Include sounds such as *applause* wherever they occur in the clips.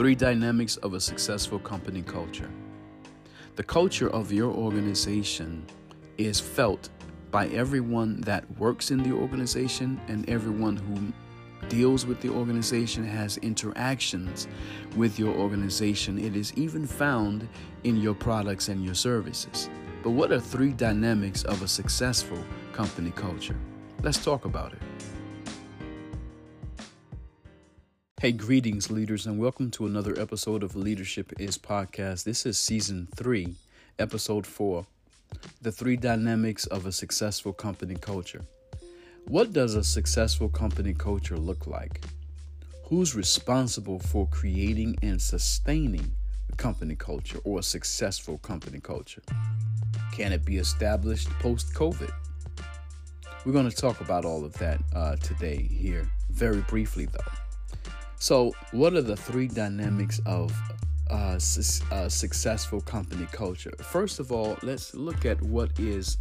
Three dynamics of a successful company culture. The culture of your organization is felt by everyone that works in the organization and everyone who deals with the organization, has interactions with your organization. It is even found in your products and your services. But what are three dynamics of a successful company culture? Let's talk about it. Hey, greetings, leaders, and welcome to another episode of Leadership is Podcast. This is season three, episode four The Three Dynamics of a Successful Company Culture. What does a successful company culture look like? Who's responsible for creating and sustaining a company culture or a successful company culture? Can it be established post COVID? We're going to talk about all of that uh, today here, very briefly, though. So, what are the three dynamics of uh, su- uh, successful company culture? First of all, let's look at what is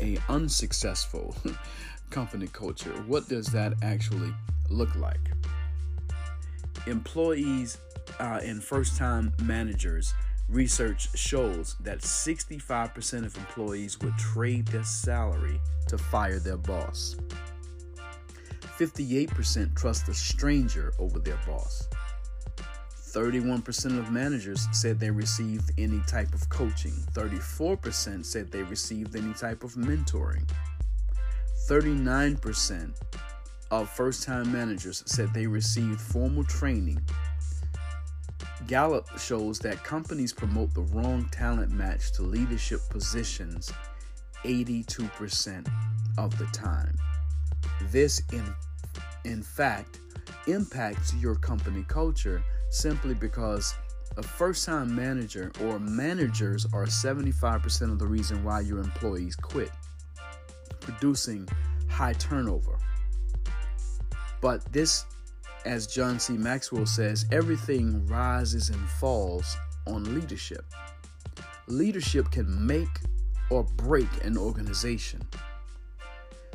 a unsuccessful *laughs* company culture. What does that actually look like? Employees uh, and first-time managers research shows that 65% of employees would trade their salary to fire their boss. 58% trust a stranger over their boss. 31% of managers said they received any type of coaching. 34% said they received any type of mentoring. 39% of first time managers said they received formal training. Gallup shows that companies promote the wrong talent match to leadership positions 82% of the time. This, in in fact, impacts your company culture simply because a first time manager or managers are 75% of the reason why your employees quit, producing high turnover. But this, as John C. Maxwell says, everything rises and falls on leadership. Leadership can make or break an organization.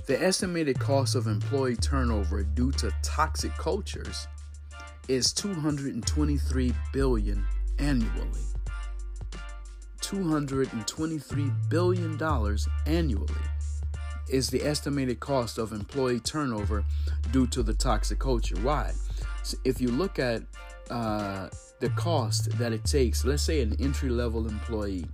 The estimated cost of employee turnover due to toxic cultures is 223 billion annually. 223 billion dollars annually is the estimated cost of employee turnover due to the toxic culture. Why? So if you look at uh, the cost that it takes, let's say an entry level employee,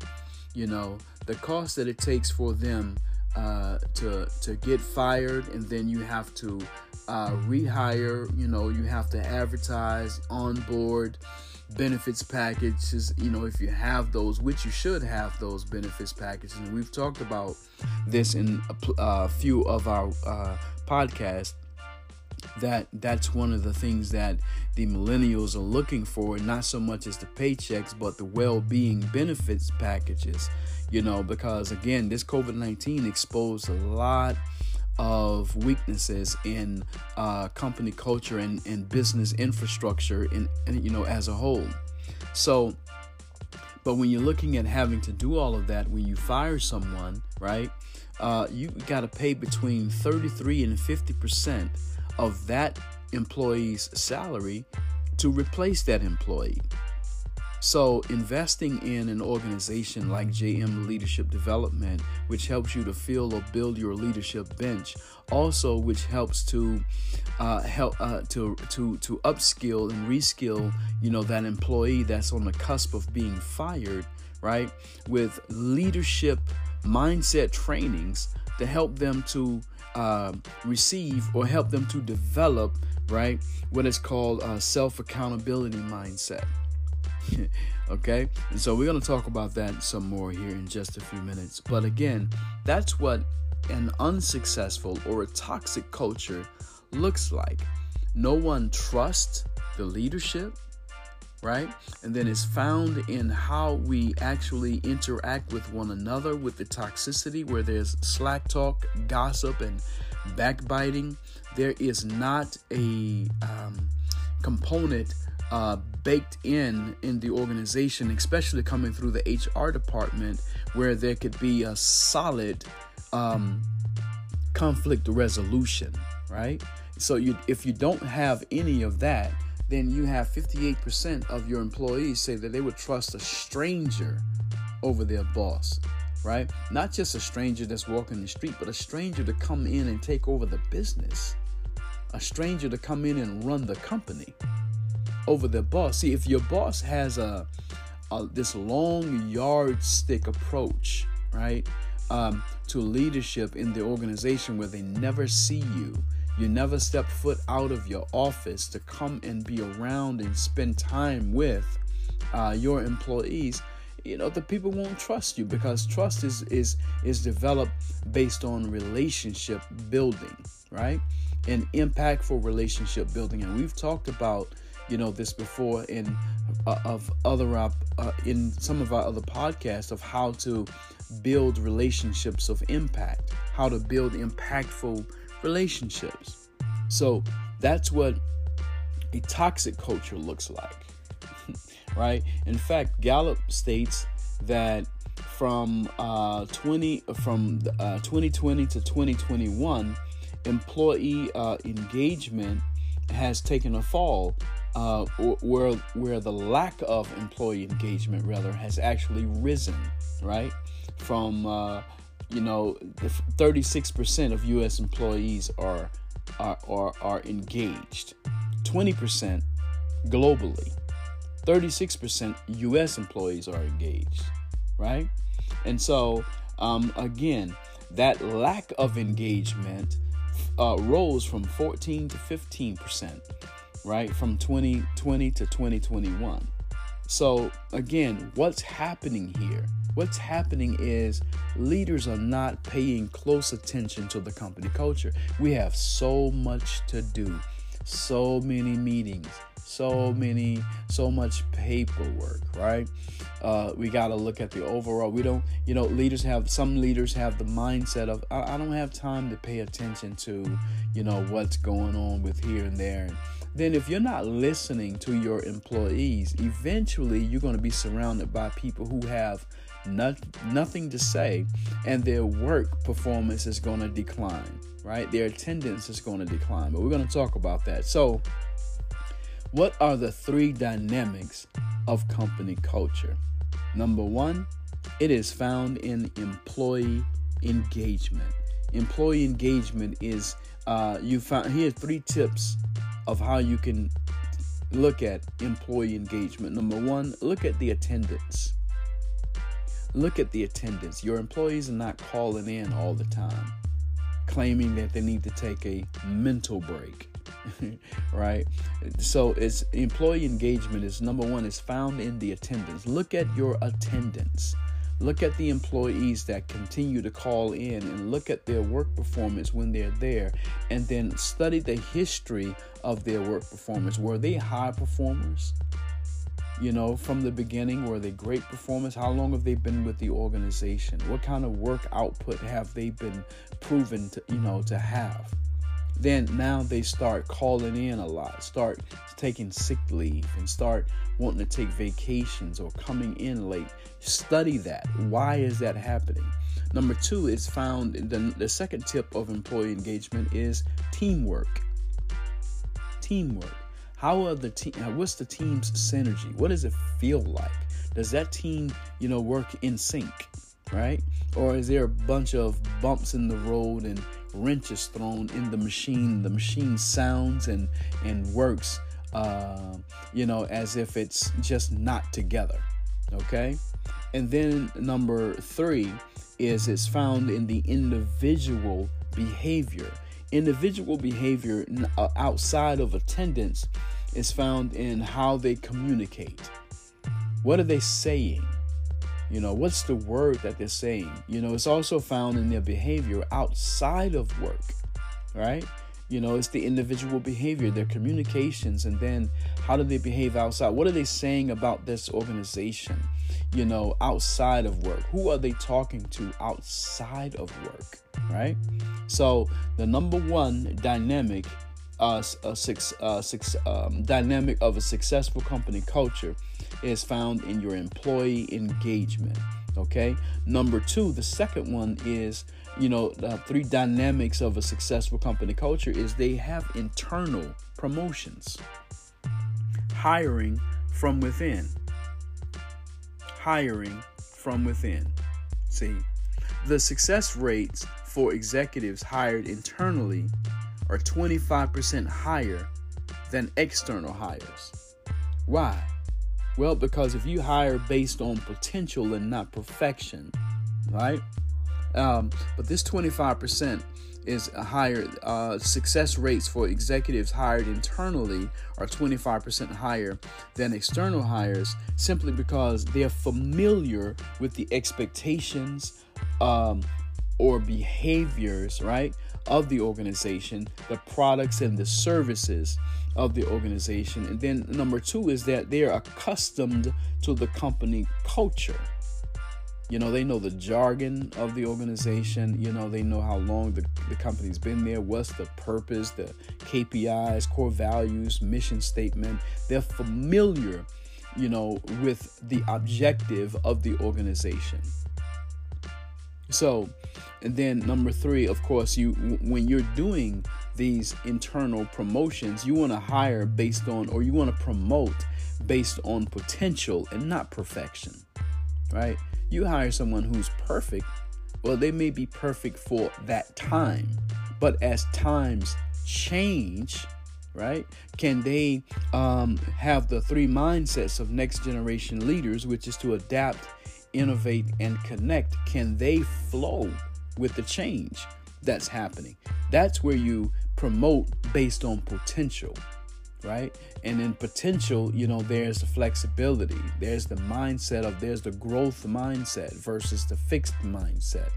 you know, the cost that it takes for them uh, to to get fired, and then you have to uh, rehire. You know, you have to advertise, onboard, benefits packages. You know, if you have those, which you should have those benefits packages, and we've talked about this in a, a few of our uh, podcasts that that's one of the things that the millennials are looking for not so much as the paychecks but the well-being benefits packages you know because again this covid-19 exposed a lot of weaknesses in uh, company culture and, and business infrastructure in, in you know as a whole so but when you're looking at having to do all of that when you fire someone right uh, you got to pay between 33 and 50 percent of that employee's salary to replace that employee. So, investing in an organization like JM Leadership Development, which helps you to fill or build your leadership bench, also which helps to uh, help uh, to to to upskill and reskill, you know, that employee that's on the cusp of being fired, right? With leadership mindset trainings to help them to uh, receive or help them to develop, right, what is called a self accountability mindset. *laughs* okay, and so we're going to talk about that some more here in just a few minutes. But again, that's what an unsuccessful or a toxic culture looks like. No one trusts the leadership, right? And then it's found in how we actually interact with one another with the toxicity where there's slack talk, gossip, and backbiting. There is not a um, component uh, baked in in the organization, especially coming through the HR department, where there could be a solid um, conflict resolution, right? So you, if you don't have any of that, then you have 58% of your employees say that they would trust a stranger over their boss, right? Not just a stranger that's walking the street, but a stranger to come in and take over the business, a stranger to come in and run the company over their boss. See, if your boss has a, a this long yardstick approach, right, um, to leadership in the organization where they never see you you never step foot out of your office to come and be around and spend time with uh, your employees you know the people won't trust you because trust is is is developed based on relationship building right and impactful relationship building and we've talked about you know this before in uh, of other uh, in some of our other podcasts of how to build relationships of impact how to build impactful relationships. So that's what a toxic culture looks like, *laughs* right? In fact, Gallup states that from uh, 20 from uh, 2020 to 2021, employee uh, engagement has taken a fall, uh, where where the lack of employee engagement rather has actually risen, right? From uh, you know, 36% of U.S. employees are are are, are engaged, 20% globally, 36% U.S. employees are engaged, right? And so, um, again, that lack of engagement uh, rose from 14 to 15%, right? From 2020 to 2021. So, again, what's happening here? What's happening is leaders are not paying close attention to the company culture. We have so much to do, so many meetings, so many, so much paperwork, right? Uh, we got to look at the overall. We don't, you know, leaders have, some leaders have the mindset of, I, I don't have time to pay attention to, you know, what's going on with here and there. And, then if you're not listening to your employees, eventually you're going to be surrounded by people who have not, nothing to say, and their work performance is going to decline, right? Their attendance is going to decline. But we're going to talk about that. So, what are the three dynamics of company culture? Number one, it is found in employee engagement. Employee engagement is uh, you found here three tips of how you can look at employee engagement. Number one, look at the attendance. Look at the attendance. Your employees are not calling in all the time, claiming that they need to take a mental break. *laughs* right? So it's employee engagement is number one, is found in the attendance. Look at your attendance. Look at the employees that continue to call in and look at their work performance when they're there, and then study the history of their work performance. Were they high performers? You know, from the beginning, were they great performers? How long have they been with the organization? What kind of work output have they been proven to, you know, to have? Then now they start calling in a lot, start taking sick leave, and start wanting to take vacations or coming in late. Study that. Why is that happening? Number two is found the, the second tip of employee engagement is teamwork. Teamwork. How are the team? What's the team's synergy? What does it feel like? Does that team, you know, work in sync? Right? Or is there a bunch of bumps in the road and wrenches thrown in the machine. The machine sounds and and works, uh, you know, as if it's just not together. Okay, and then number three is it's found in the individual behavior. Individual behavior uh, outside of attendance is found in how they communicate. What are they saying? You know, what's the word that they're saying? You know, it's also found in their behavior outside of work, right? You know, it's the individual behavior, their communications, and then how do they behave outside? What are they saying about this organization, you know, outside of work? Who are they talking to outside of work, right? So, the number one dynamic uh, a six, uh, six, um, dynamic of a successful company culture is found in your employee engagement. Okay. Number two, the second one is, you know, the three dynamics of a successful company culture is they have internal promotions. hiring from within. Hiring from within. See, the success rates for executives hired internally are 25% higher than external hires. Why? Well, because if you hire based on potential and not perfection, right? Um, but this 25% is higher uh, success rates for executives hired internally are 25% higher than external hires simply because they're familiar with the expectations um, or behaviors right of the organization the products and the services of the organization and then number two is that they're accustomed to the company culture you know, they know the jargon of the organization. You know, they know how long the, the company's been there, what's the purpose, the KPIs, core values, mission statement. They're familiar, you know, with the objective of the organization. So, and then number three, of course, you when you're doing these internal promotions, you want to hire based on, or you want to promote based on potential and not perfection, right? You hire someone who's perfect, well, they may be perfect for that time, but as times change, right, can they um, have the three mindsets of next generation leaders, which is to adapt, innovate, and connect? Can they flow with the change that's happening? That's where you promote based on potential right? And in potential, you know, there's the flexibility, there's the mindset of there's the growth mindset versus the fixed mindset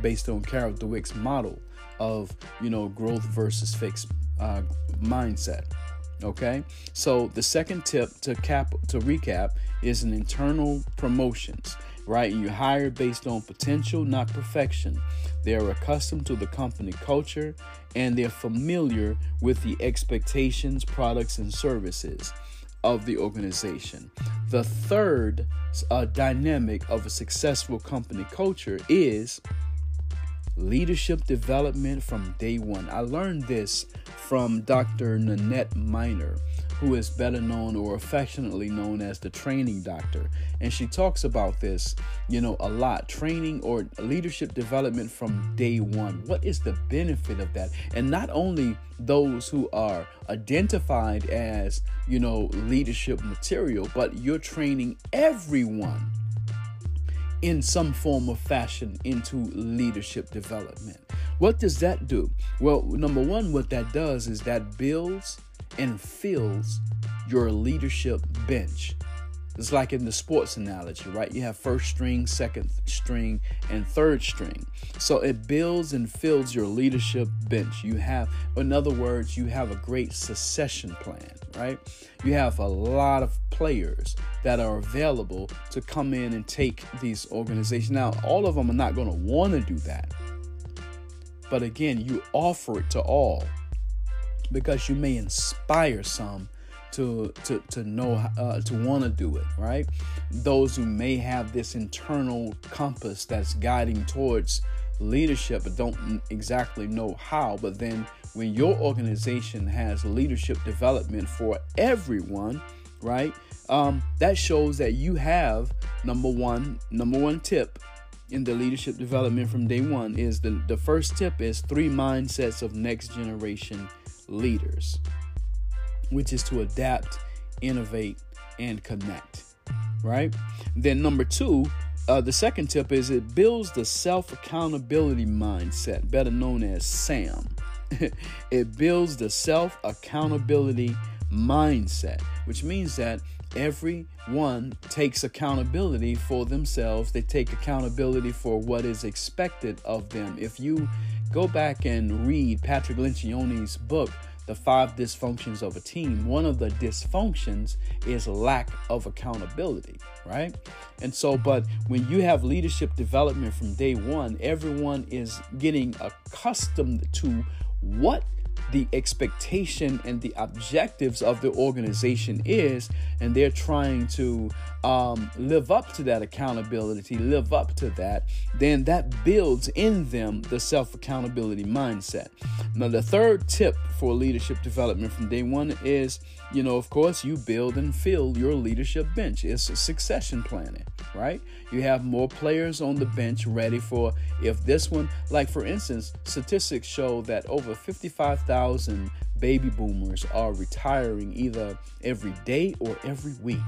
based on Carol Dweck's model of, you know, growth versus fixed uh, mindset. Okay, so the second tip to cap to recap is an internal promotions right? You hire based on potential, not perfection. They are accustomed to the company culture and they're familiar with the expectations, products, and services of the organization. The third uh, dynamic of a successful company culture is leadership development from day one. I learned this from Dr. Nanette Miner who is better known or affectionately known as the training doctor. And she talks about this, you know, a lot training or leadership development from day one. What is the benefit of that? And not only those who are identified as, you know, leadership material, but you're training everyone in some form or fashion into leadership development. What does that do? Well, number one, what that does is that builds and fills your leadership bench. It's like in the sports analogy, right? You have first string, second string, and third string. So it builds and fills your leadership bench. You have, in other words, you have a great succession plan, right? You have a lot of players that are available to come in and take these organizations. Now, all of them are not going to want to do that. But again, you offer it to all because you may inspire some to to to know uh, to want to do it right? Those who may have this internal compass that's guiding towards leadership but don't exactly know how but then when your organization has leadership development for everyone right um, that shows that you have number one number one tip in the leadership development from day one is the, the first tip is three mindsets of next generation leaders, which is to adapt, innovate, and connect. Right? Then, number two, uh, the second tip is it builds the self accountability mindset, better known as SAM. *laughs* it builds the self accountability mindset, which means that everyone takes accountability for themselves. They take accountability for what is expected of them. If you go back and read Patrick Lencioni's book, The Five Dysfunctions of a Team, one of the dysfunctions is lack of accountability, right? And so, but when you have leadership development from day one, everyone is getting accustomed to what the expectation and the objectives of the organization is, and they're trying to um, live up to that accountability, live up to that, then that builds in them the self accountability mindset. Now, the third tip for leadership development from day one is, you know, of course, you build and fill your leadership bench. It's succession planning, right? You have more players on the bench ready for if this one, like for instance, statistics show that over 55,000 baby boomers are retiring either every day or every week.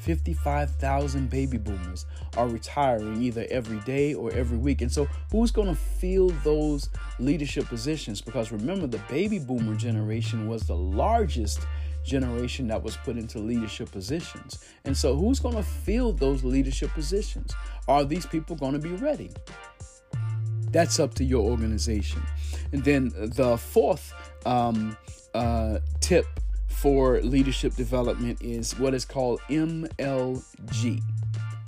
55,000 baby boomers are retiring either every day or every week. And so, who's going to fill those leadership positions? Because remember, the baby boomer generation was the largest generation that was put into leadership positions. And so, who's going to fill those leadership positions? Are these people going to be ready? That's up to your organization. And then the fourth um, uh, tip for leadership development is what is called MLG.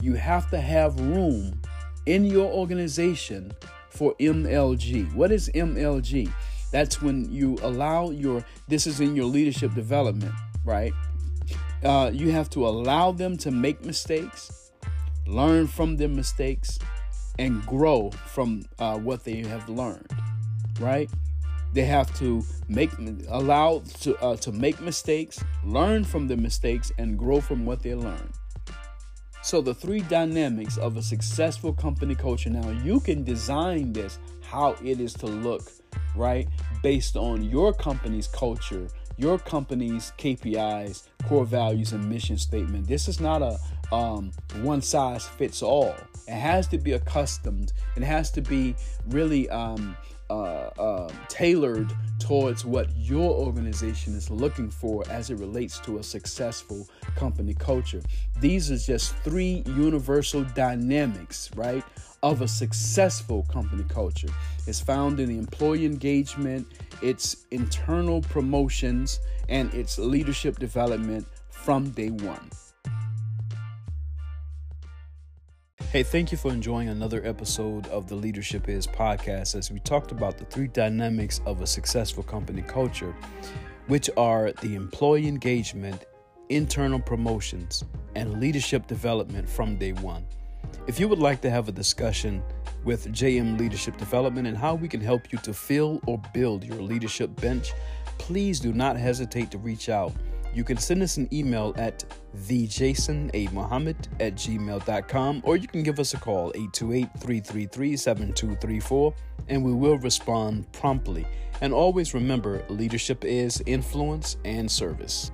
You have to have room in your organization for MLG. What is MLG? That's when you allow your, this is in your leadership development, right? Uh, you have to allow them to make mistakes, learn from their mistakes, and grow from uh, what they have learned, right? They have to make allow to uh, to make mistakes, learn from the mistakes, and grow from what they learn. So the three dynamics of a successful company culture. Now you can design this how it is to look, right, based on your company's culture, your company's KPIs, core values, and mission statement. This is not a um, one size fits all. It has to be accustomed. It has to be really um, uh, uh, tailored towards what your organization is looking for as it relates to a successful company culture. These are just three universal dynamics, right, of a successful company culture. It's found in the employee engagement, its internal promotions, and its leadership development from day one. Hey, thank you for enjoying another episode of the Leadership Is podcast as we talked about the three dynamics of a successful company culture, which are the employee engagement, internal promotions, and leadership development from day one. If you would like to have a discussion with JM Leadership Development and how we can help you to fill or build your leadership bench, please do not hesitate to reach out you can send us an email at thejasonAMohammed at gmail.com or you can give us a call 828-333-7234 and we will respond promptly. And always remember leadership is influence and service.